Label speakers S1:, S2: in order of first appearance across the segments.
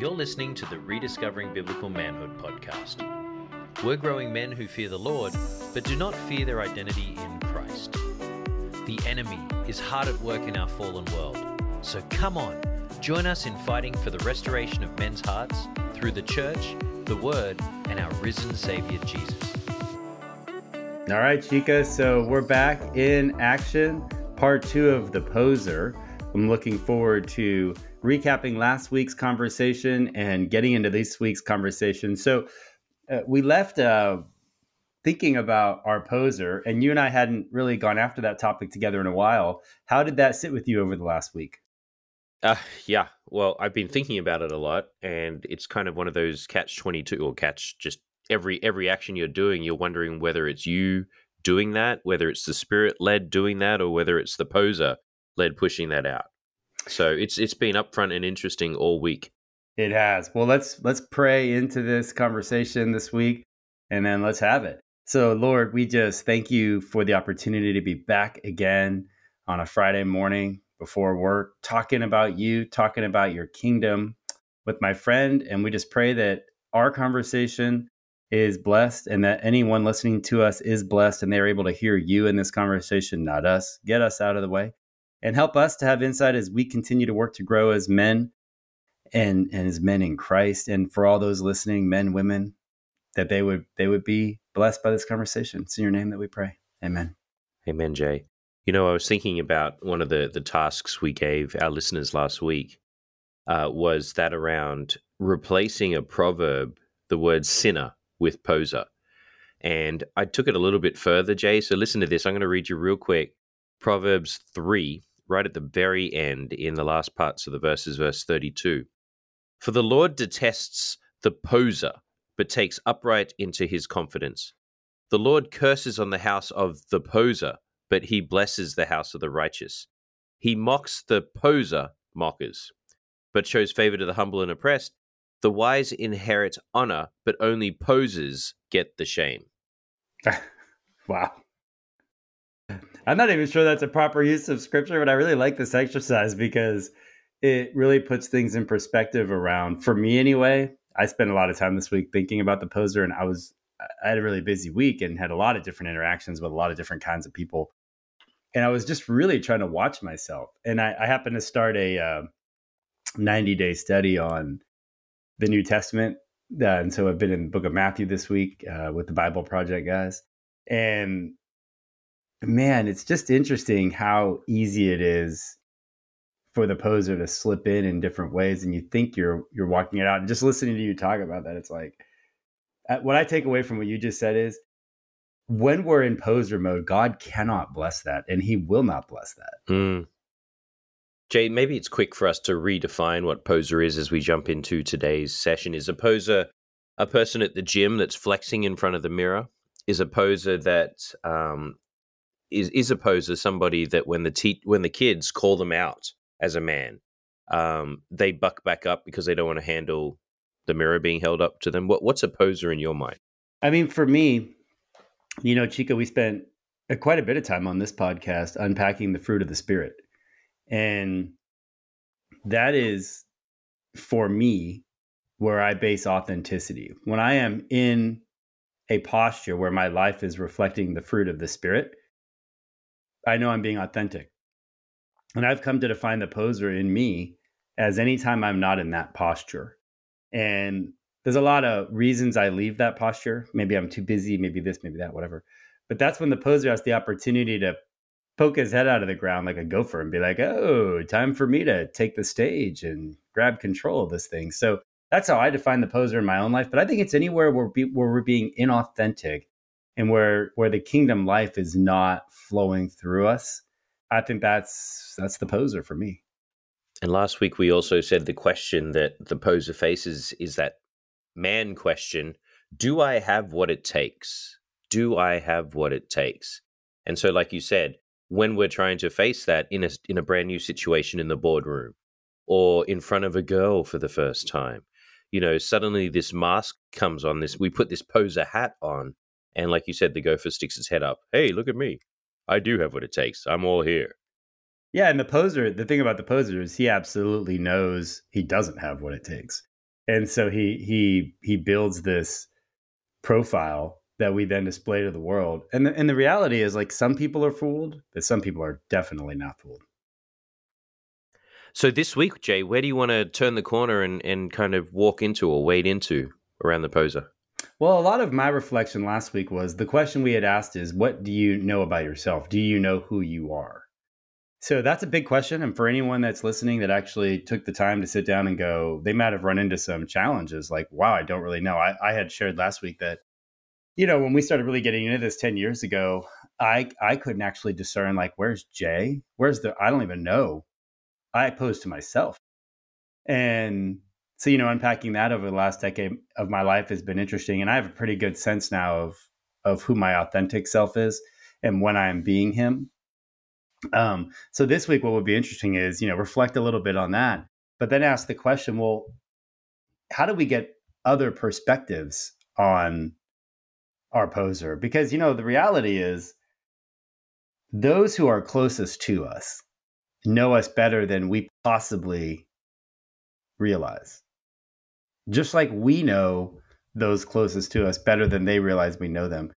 S1: You're listening to the Rediscovering Biblical Manhood podcast. We're growing men who fear the Lord, but do not fear their identity in Christ. The enemy is hard at work in our fallen world, so come on, join us in fighting for the restoration of men's hearts through the church, the word, and our risen Savior Jesus.
S2: All right, Chicka, so we're back in action, part two of The Poser. I'm looking forward to recapping last week's conversation and getting into this week's conversation. So uh, we left uh, thinking about our poser, and you and I hadn't really gone after that topic together in a while. How did that sit with you over the last week?
S3: Uh, yeah. Well, I've been thinking about it a lot, and it's kind of one of those catch twenty two or catch just every every action you're doing, you're wondering whether it's you doing that, whether it's the spirit led doing that, or whether it's the poser led pushing that out. So it's it's been upfront and interesting all week.
S2: It has. Well, let's let's pray into this conversation this week, and then let's have it. So, Lord, we just thank you for the opportunity to be back again on a Friday morning before work, talking about you, talking about your kingdom with my friend, and we just pray that our conversation is blessed and that anyone listening to us is blessed and they're able to hear you in this conversation, not us. Get us out of the way and help us to have insight as we continue to work to grow as men and and as men in Christ and for all those listening men women that they would they would be blessed by this conversation. It's in your name that we pray. Amen.
S3: Amen jay. You know i was thinking about one of the the tasks we gave our listeners last week uh, was that around replacing a proverb the word sinner with poser. And i took it a little bit further jay so listen to this. I'm going to read you real quick. Proverbs 3 right at the very end in the last parts of the verses, verse 32. For the Lord detests the poser, but takes upright into his confidence. The Lord curses on the house of the poser, but he blesses the house of the righteous. He mocks the poser mockers, but shows favor to the humble and oppressed. The wise inherit honor, but only posers get the shame.
S2: wow. I'm not even sure that's a proper use of scripture, but I really like this exercise because it really puts things in perspective around, for me anyway. I spent a lot of time this week thinking about the poser, and I was, I had a really busy week and had a lot of different interactions with a lot of different kinds of people. And I was just really trying to watch myself. And I, I happened to start a uh, 90 day study on the New Testament. Uh, and so I've been in the book of Matthew this week uh, with the Bible Project guys. And man, it's just interesting how easy it is for the poser to slip in in different ways, and you think you're you're walking it out. And just listening to you talk about that, it's like uh, what I take away from what you just said is when we're in poser mode, God cannot bless that, and He will not bless that.
S3: Mm. Jay, maybe it's quick for us to redefine what poser is as we jump into today's session. Is a poser a person at the gym that's flexing in front of the mirror? Is a poser that um, is is opposed to somebody that when the te- when the kids call them out as a man, um, they buck back up because they don't want to handle the mirror being held up to them. What what's a poser in your mind?
S2: I mean, for me, you know, Chicka, we spent a, quite a bit of time on this podcast unpacking the fruit of the spirit, and that is for me where I base authenticity. When I am in a posture where my life is reflecting the fruit of the spirit, I know I'm being authentic. And I've come to define the poser in me as anytime I'm not in that posture. And there's a lot of reasons I leave that posture. Maybe I'm too busy, maybe this, maybe that, whatever. But that's when the poser has the opportunity to poke his head out of the ground like a gopher and be like, oh, time for me to take the stage and grab control of this thing. So that's how I define the poser in my own life. But I think it's anywhere where, be, where we're being inauthentic and where where the kingdom life is not flowing through us i think that's that's the poser for me.
S3: And last week we also said the question that the poser faces is that man question do i have what it takes? Do i have what it takes? And so like you said when we're trying to face that in a in a brand new situation in the boardroom or in front of a girl for the first time you know suddenly this mask comes on this we put this poser hat on and like you said, the gopher sticks his head up. Hey, look at me. I do have what it takes. I'm all here.
S2: Yeah, and the poser, the thing about the poser is he absolutely knows he doesn't have what it takes. and so he he he builds this profile that we then display to the world. And the, and the reality is like some people are fooled, but some people are definitely not fooled.
S3: So this week, Jay, where do you want to turn the corner and, and kind of walk into or wade into around the poser?
S2: Well, a lot of my reflection last week was the question we had asked is what do you know about yourself? Do you know who you are? So that's a big question. And for anyone that's listening that actually took the time to sit down and go, they might have run into some challenges like, wow, I don't really know. I, I had shared last week that, you know, when we started really getting into this 10 years ago, I I couldn't actually discern like where's Jay? Where's the I don't even know. I posed to myself. And so, you know, unpacking that over the last decade of my life has been interesting. And I have a pretty good sense now of of who my authentic self is and when I am being him um, so this week, what would be interesting is, you know, reflect a little bit on that, but then ask the question, well, how do we get other perspectives on our poser? Because, you know, the reality is those who are closest to us know us better than we possibly realize. Just like we know those closest to us better than they realize we know them.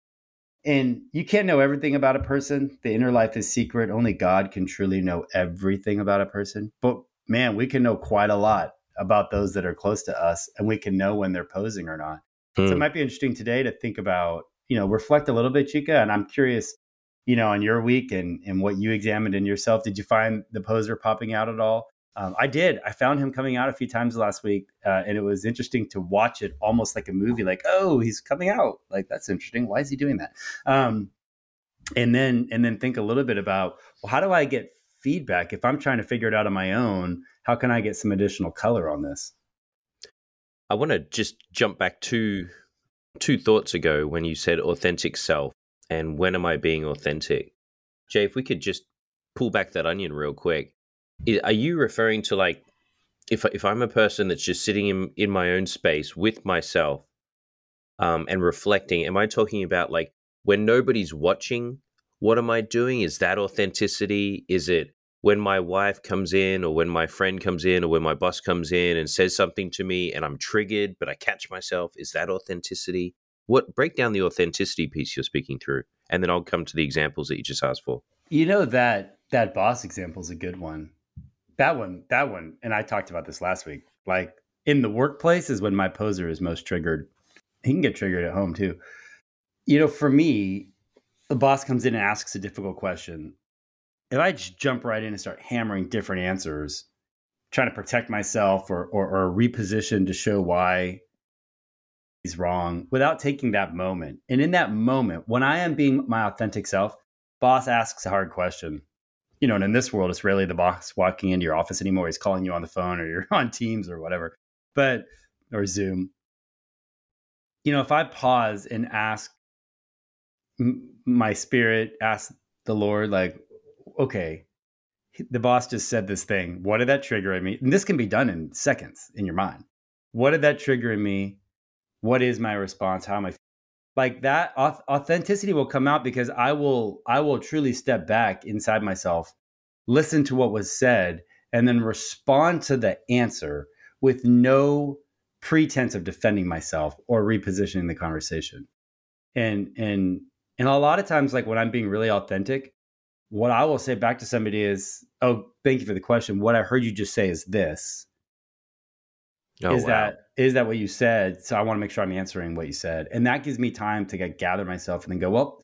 S2: And you can't know everything about a person. The inner life is secret. Only God can truly know everything about a person. But man, we can know quite a lot about those that are close to us, and we can know when they're posing or not. Hmm. So it hmm. might be interesting today to think about, you know, reflect a little bit, Chicka. And I'm curious, you know, on your week and and what you examined in yourself. Did you find the poser popping out at all? Um, I did. I found him coming out a few times last week, uh, and it was interesting to watch it almost like a movie. Like, oh, he's coming out. Like that's interesting. Why is he doing that? Um, and then and then think a little bit about well, how do I get feedback if I'm trying to figure it out on my own? How can I get some additional color on this?
S3: I want to just jump back to two thoughts ago when you said authentic self and when am I being authentic? Jay, if we could just pull back that onion real quick are you referring to like if if I'm a person that's just sitting in in my own space with myself um, and reflecting? Am I talking about like when nobody's watching? What am I doing? Is that authenticity? Is it when my wife comes in, or when my friend comes in, or when my boss comes in and says something to me, and I'm triggered, but I catch myself? Is that authenticity? What break down the authenticity piece you're speaking through, and then I'll come to the examples that you just asked for.
S2: You know that that boss example is a good one that one, that one, and I talked about this last week. Like in the workplace is when my poser is most triggered. He can get triggered at home too. You know, for me, the boss comes in and asks a difficult question. If I just jump right in and start hammering different answers, trying to protect myself or, or, or reposition to show why he's wrong without taking that moment. And in that moment, when I am being my authentic self, boss asks a hard question you know, and in this world, it's rarely the boss walking into your office anymore. He's calling you on the phone or you're on Teams or whatever, but or Zoom. You know, if I pause and ask my spirit, ask the Lord, like, okay, the boss just said this thing. What did that trigger in me? And this can be done in seconds in your mind. What did that trigger in me? What is my response? How am I like that authenticity will come out because i will i will truly step back inside myself listen to what was said and then respond to the answer with no pretense of defending myself or repositioning the conversation. And and and a lot of times like when i'm being really authentic what i will say back to somebody is oh thank you for the question. What i heard you just say is this. Oh, is wow. that is that what you said? So I want to make sure I'm answering what you said, and that gives me time to get, gather myself and then go. Well,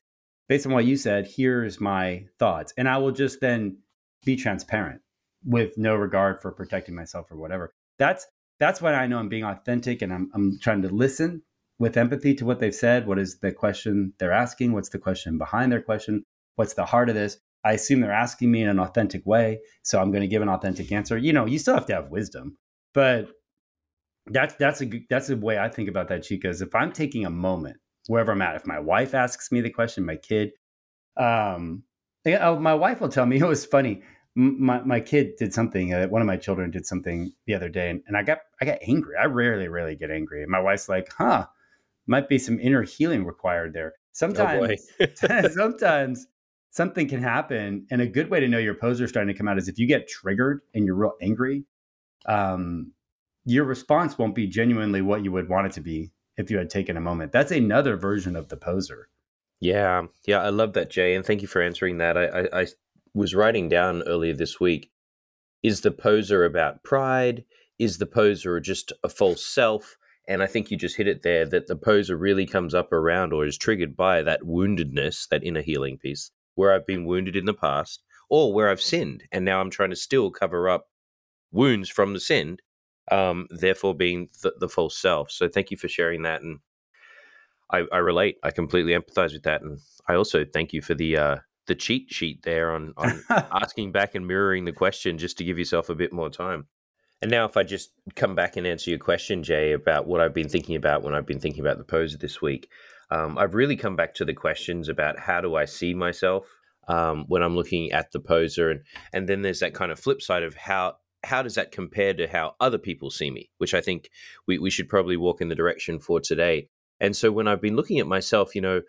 S2: based on what you said, here's my thoughts, and I will just then be transparent with no regard for protecting myself or whatever. That's that's when I know I'm being authentic and I'm I'm trying to listen with empathy to what they've said. What is the question they're asking? What's the question behind their question? What's the heart of this? I assume they're asking me in an authentic way, so I'm going to give an authentic answer. You know, you still have to have wisdom, but that's that's a that's a way I think about that, Chicka. Is if I'm taking a moment wherever I'm at, if my wife asks me the question, my kid, um, oh, my wife will tell me. It was funny. My my kid did something. Uh, one of my children did something the other day, and, and I got I got angry. I rarely, rarely get angry. And my wife's like, "Huh, might be some inner healing required there." Oh, sometimes, oh sometimes something can happen, and a good way to know your poser starting to come out is if you get triggered and you're real angry. Um, your response won't be genuinely what you would want it to be if you had taken a moment. That's another version of the poser.
S3: Yeah, yeah, I love that, Jay, and thank you for answering that. I, I, I was writing down earlier this week: is the poser about pride? Is the poser just a false self? And I think you just hit it there that the poser really comes up around or is triggered by that woundedness, that inner healing piece, where I've been wounded in the past or where I've sinned. And now I'm trying to still cover up wounds from the sin, um, therefore being the, the false self. So thank you for sharing that. And I, I, relate. I completely empathize with that. And I also thank you for the, uh, the cheat sheet there on, on asking back and mirroring the question just to give yourself a bit more time. And now, if I just come back and answer your question, Jay, about what I've been thinking about when I've been thinking about the poser this week, um, I've really come back to the questions about how do I see myself um, when I'm looking at the poser, and and then there's that kind of flip side of how how does that compare to how other people see me, which I think we we should probably walk in the direction for today. And so when I've been looking at myself, you know,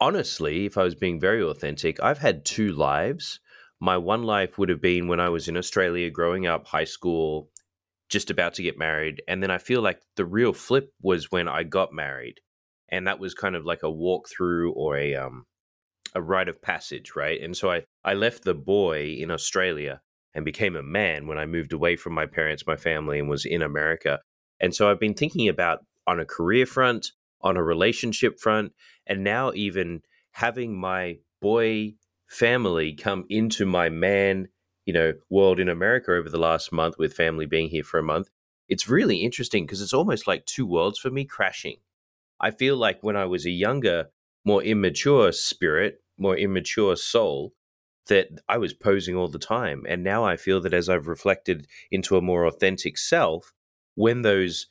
S3: honestly, if I was being very authentic, I've had two lives my one life would have been when I was in Australia growing up, high school, just about to get married. And then I feel like the real flip was when I got married. And that was kind of like a walkthrough or a um a rite of passage, right? And so I, I left the boy in Australia and became a man when I moved away from my parents, my family, and was in America. And so I've been thinking about on a career front, on a relationship front, and now even having my boy family come into my man, you know, world in America over the last month with family being here for a month. It's really interesting because it's almost like two worlds for me crashing. I feel like when I was a younger, more immature spirit, more immature soul, that I was posing all the time. And now I feel that as I've reflected into a more authentic self, when those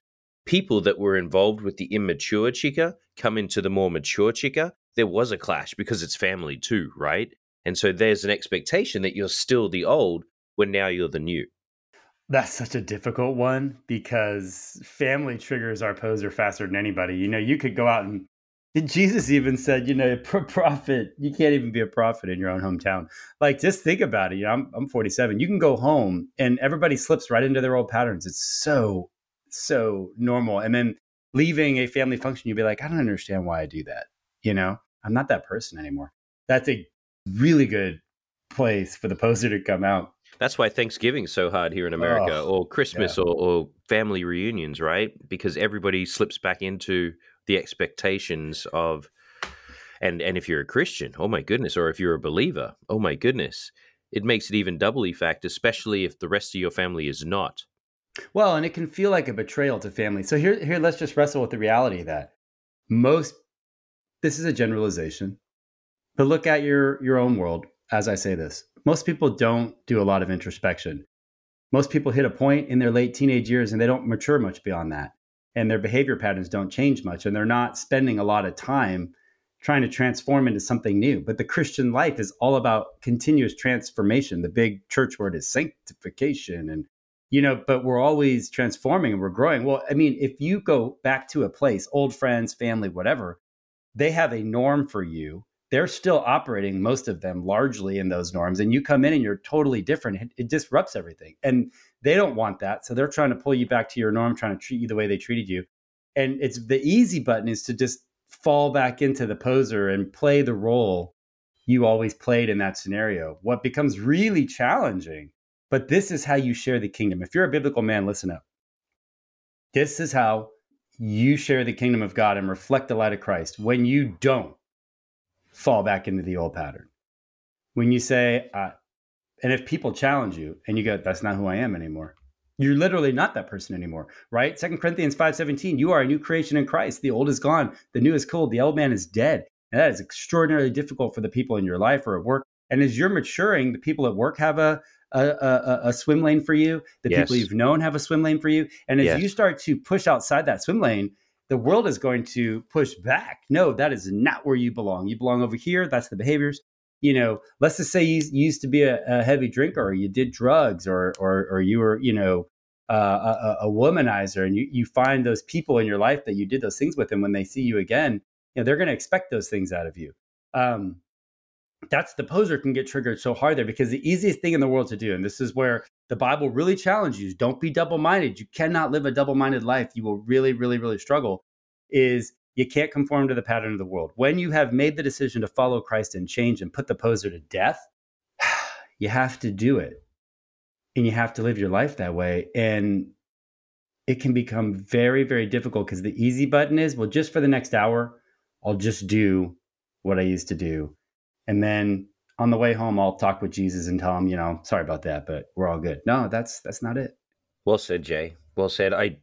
S3: people that were involved with the immature Chicka come into the more mature Chicka, there was a clash because it's family too, right? And so there's an expectation that you're still the old when now you're the new.
S2: That's such a difficult one because family triggers our poser faster than anybody. You know, you could go out and Jesus even said, you know, prophet, you can't even be a prophet in your own hometown. Like, just think about it. You know, I'm, I'm 47. You can go home and everybody slips right into their old patterns. It's so, so normal. And then leaving a family function, you'd be like, I don't understand why I do that. You know, I'm not that person anymore. That's a really good place for the poser to come out.
S3: That's why Thanksgiving's so hard here in America, oh, or Christmas, yeah. or, or family reunions, right? Because everybody slips back into the expectations of, and and if you're a Christian, oh my goodness, or if you're a believer, oh my goodness, it makes it even doubly fact, especially if the rest of your family is not.
S2: Well, and it can feel like a betrayal to family. So here, here, let's just wrestle with the reality that most. This is a generalization but look at your your own world as I say this. Most people don't do a lot of introspection. Most people hit a point in their late teenage years and they don't mature much beyond that. And their behavior patterns don't change much and they're not spending a lot of time trying to transform into something new. But the Christian life is all about continuous transformation. The big church word is sanctification and you know, but we're always transforming and we're growing. Well, I mean, if you go back to a place, old friends, family, whatever, they have a norm for you they're still operating most of them largely in those norms and you come in and you're totally different. It, it, disrupts everything and they don't want that so they're trying to pull you back to your norm trying to treat you the way they treated you and it's the easy button is to just fall back into the poser and play the role you always played in that scenario. What becomes really challenging but this is how you share the kingdom. If you're a biblical man listen up. This is how you share the kingdom of god and reflect the light of christ. When you don't fall back into the old pattern. When you say, uh, and if people challenge you and you go, that's not who I am anymore, you're literally not that person anymore, right? Second Corinthians 5.17, you are a new creation in Christ. The old is gone, the new is cold, the old man is dead. And that is extraordinarily difficult for the people in your life or at work. And as you're maturing, the people at work have a a, a, a swim lane for you. The yes. people you've known have a swim lane for you. And as yes. you start to push outside that swim lane, the world is going to push back. No, that is not where you belong. You belong over here. That's the behaviors. You know, let's just say you, you used to be a, a, heavy drinker, or you did drugs, or or, or you were, you know, uh, a, a, womanizer, and you, you find those people in your life that you did those things with, and when they see you again, you know, they're going to expect those things out of you. Um, that's the poser can get triggered so hard there because the easiest thing in the world to do, and this is where the Bible really challenges you don't be double minded. You cannot live a double minded life. You will really, really, really struggle. Is you can't conform to the pattern of the world. When you have made the decision to follow Christ and change and put the poser to death, you have to do it. And you have to live your life that way. And it can become very, very difficult because the easy button is well, just for the next hour, I'll just do what I used to do. And then on the way home, I'll talk with Jesus and tell him, you know, sorry about that, but we're all good. No, that's that's not it.
S3: Well said, Jay. Well said. I,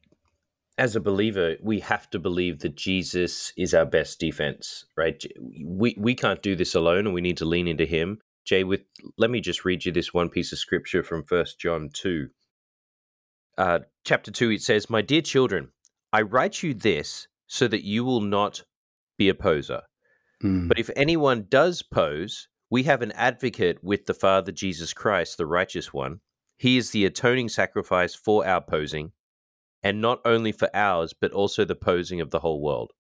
S3: as a believer, we have to believe that Jesus is our best defense, right? We we can't do this alone, and we need to lean into Him. Jay, with let me just read you this one piece of scripture from First John two, uh, chapter two. It says, "My dear children, I write you this so that you will not be a poser." Mm. But if anyone does pose, we have an advocate with the Father Jesus Christ, the righteous one. He is the atoning sacrifice for our posing, and not only for ours, but also the posing of the whole world.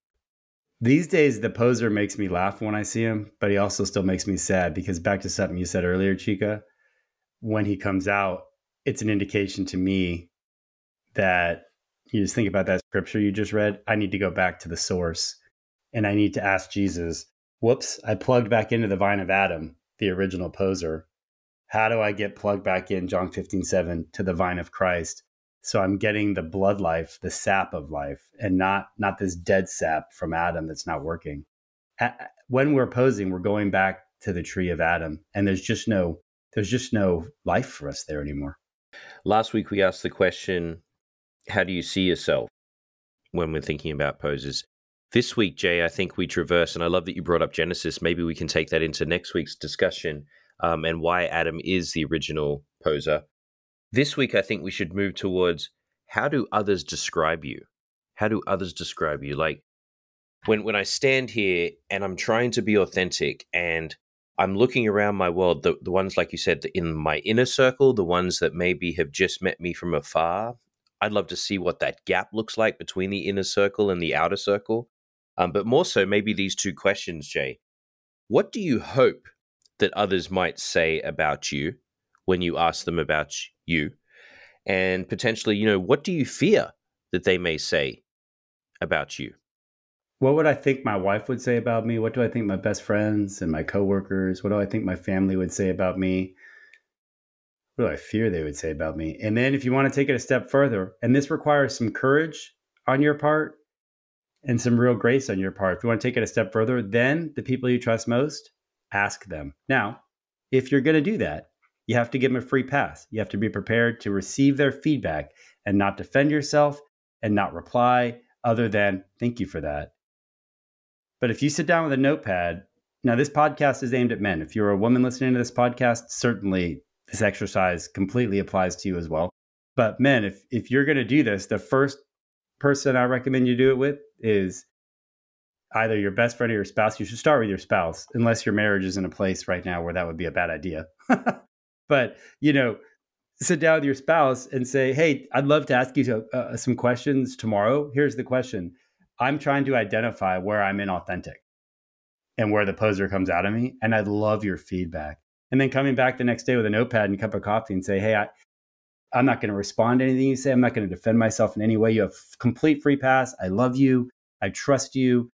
S2: These days, the poser makes me laugh when I see him, but he also still makes me sad because back to something you said earlier, Chicka, when he comes out, it's an indication to me that you just think about that scripture you just read. I need to go back to the source and I need to ask Jesus, whoops, I plugged back into the vine of Adam, the original poser. How do I get plugged back in, John 15, 7, to the vine of Christ? So I'm getting the blood life, the sap of life, and not not this dead sap from Adam that's not working. When we're posing, we're going back to the tree of Adam, and there's just no there's just no life for us there anymore.
S3: Last week we asked the question, how do you see yourself when we're thinking about poses? This week, Jay, I think we traverse, and I love that you brought up Genesis. Maybe we can take that into next week's discussion um, and why Adam is the original poser. This week, I think we should move towards how do others describe you? How do others describe you? Like when when I stand here and I'm trying to be authentic and I'm looking around my world, the, the ones like you said in my inner circle, the ones that maybe have just met me from afar. I'd love to see what that gap looks like between the inner circle and the outer circle. Um, but more so, maybe these two questions, Jay. What do you hope that others might say about you when you ask them about you? And potentially, you know, what do you fear that they may say about you?
S2: What would I think my wife would say about me? What do I think my best friends and my coworkers? What do I think my family would say about me? What do I fear they would say about me? And then if you want to take it a step further, and this requires some courage on your part and some real grace on your part. If you want to take it a step further, then the people you trust most, ask them. Now, if you're going to do that, you have to give them a free pass. You have to be prepared to receive their feedback and not defend yourself and not reply other than thank you for that. But if you sit down with a notepad, now this podcast is aimed at men. If you're a woman listening to this podcast, certainly this exercise completely applies to you as well. But men, if if you're going to do this, the first person I recommend you do it with is either your best friend or your spouse. You should start with your spouse, unless your marriage is in a place right now where that would be a bad idea. but, you know, sit down with your spouse and say, Hey, I'd love to ask you uh, uh, some questions tomorrow. Here's the question I'm trying to identify where I'm inauthentic and where the poser comes out of me. And I'd love your feedback. And then coming back the next day with a notepad and a cup of coffee and say, Hey, I, I'm not going to respond to anything you say. I'm not going to defend myself in any way. You have complete free pass. I love you. I trust you.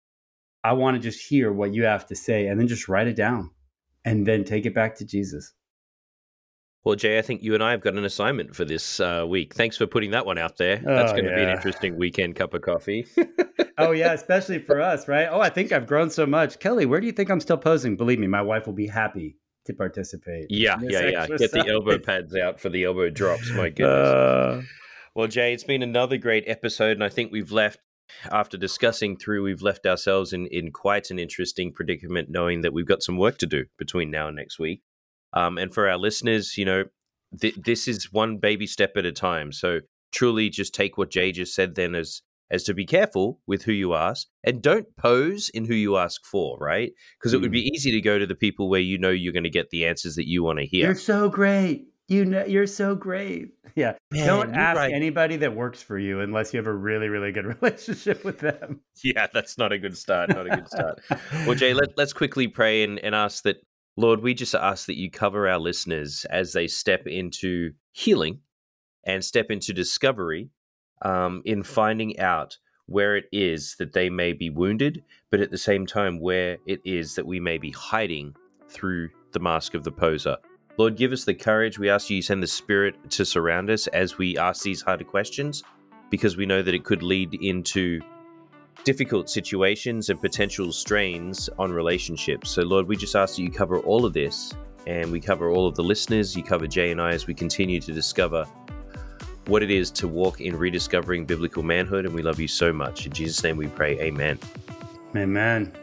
S2: I want to just hear what you have to say and then just write it down and then take it back to Jesus.
S3: Well, Jay, I think you and I have got an assignment for this uh, week. Thanks for putting that one out there. That's oh, going to yeah. be an interesting weekend cup of coffee.
S2: oh, yeah, especially for us, right? Oh, I think I've grown so much. Kelly, where do you think I'm still posing? Believe me, my wife will be happy to participate.
S3: Yeah, yeah, yeah. Get the elbow pads out for the elbow drops. My goodness. Uh, well, Jay, it's been another great episode, and I think we've left after discussing through, we've left ourselves in in quite an interesting predicament, knowing that we've got some work to do between now and next week. Um, and for our listeners, you know, th- this is one baby step at a time. So truly, just take what Jay just said then as as to be careful with who you ask and don't pose in who you ask for, right? Because it would be mm. easy to go to the people where you know you're going to get the answers that you want to hear.
S2: You're so great. You know, you're so great. Yeah. Man, don't ask right. anybody that works for you unless you have a really, really good relationship with them.
S3: Yeah, that's not a good start. Not a good start. well, Jay, let, let's quickly pray and, and ask that Lord, we just ask that you cover our listeners as they step into healing and step into discovery um, in finding out where it is that they may be wounded, but at the same time, where it is that we may be hiding through the mask of the poser. Lord, give us the courage. We ask you send the Spirit to surround us as we ask these harder questions, because we know that it could lead into difficult situations and potential strains on relationships. So, Lord, we just ask that you cover all of this and we cover all of the listeners. You cover Jay and I as we continue to discover what it is to walk in rediscovering biblical manhood. And we love you so much. In Jesus' name we pray, Amen.
S2: Amen.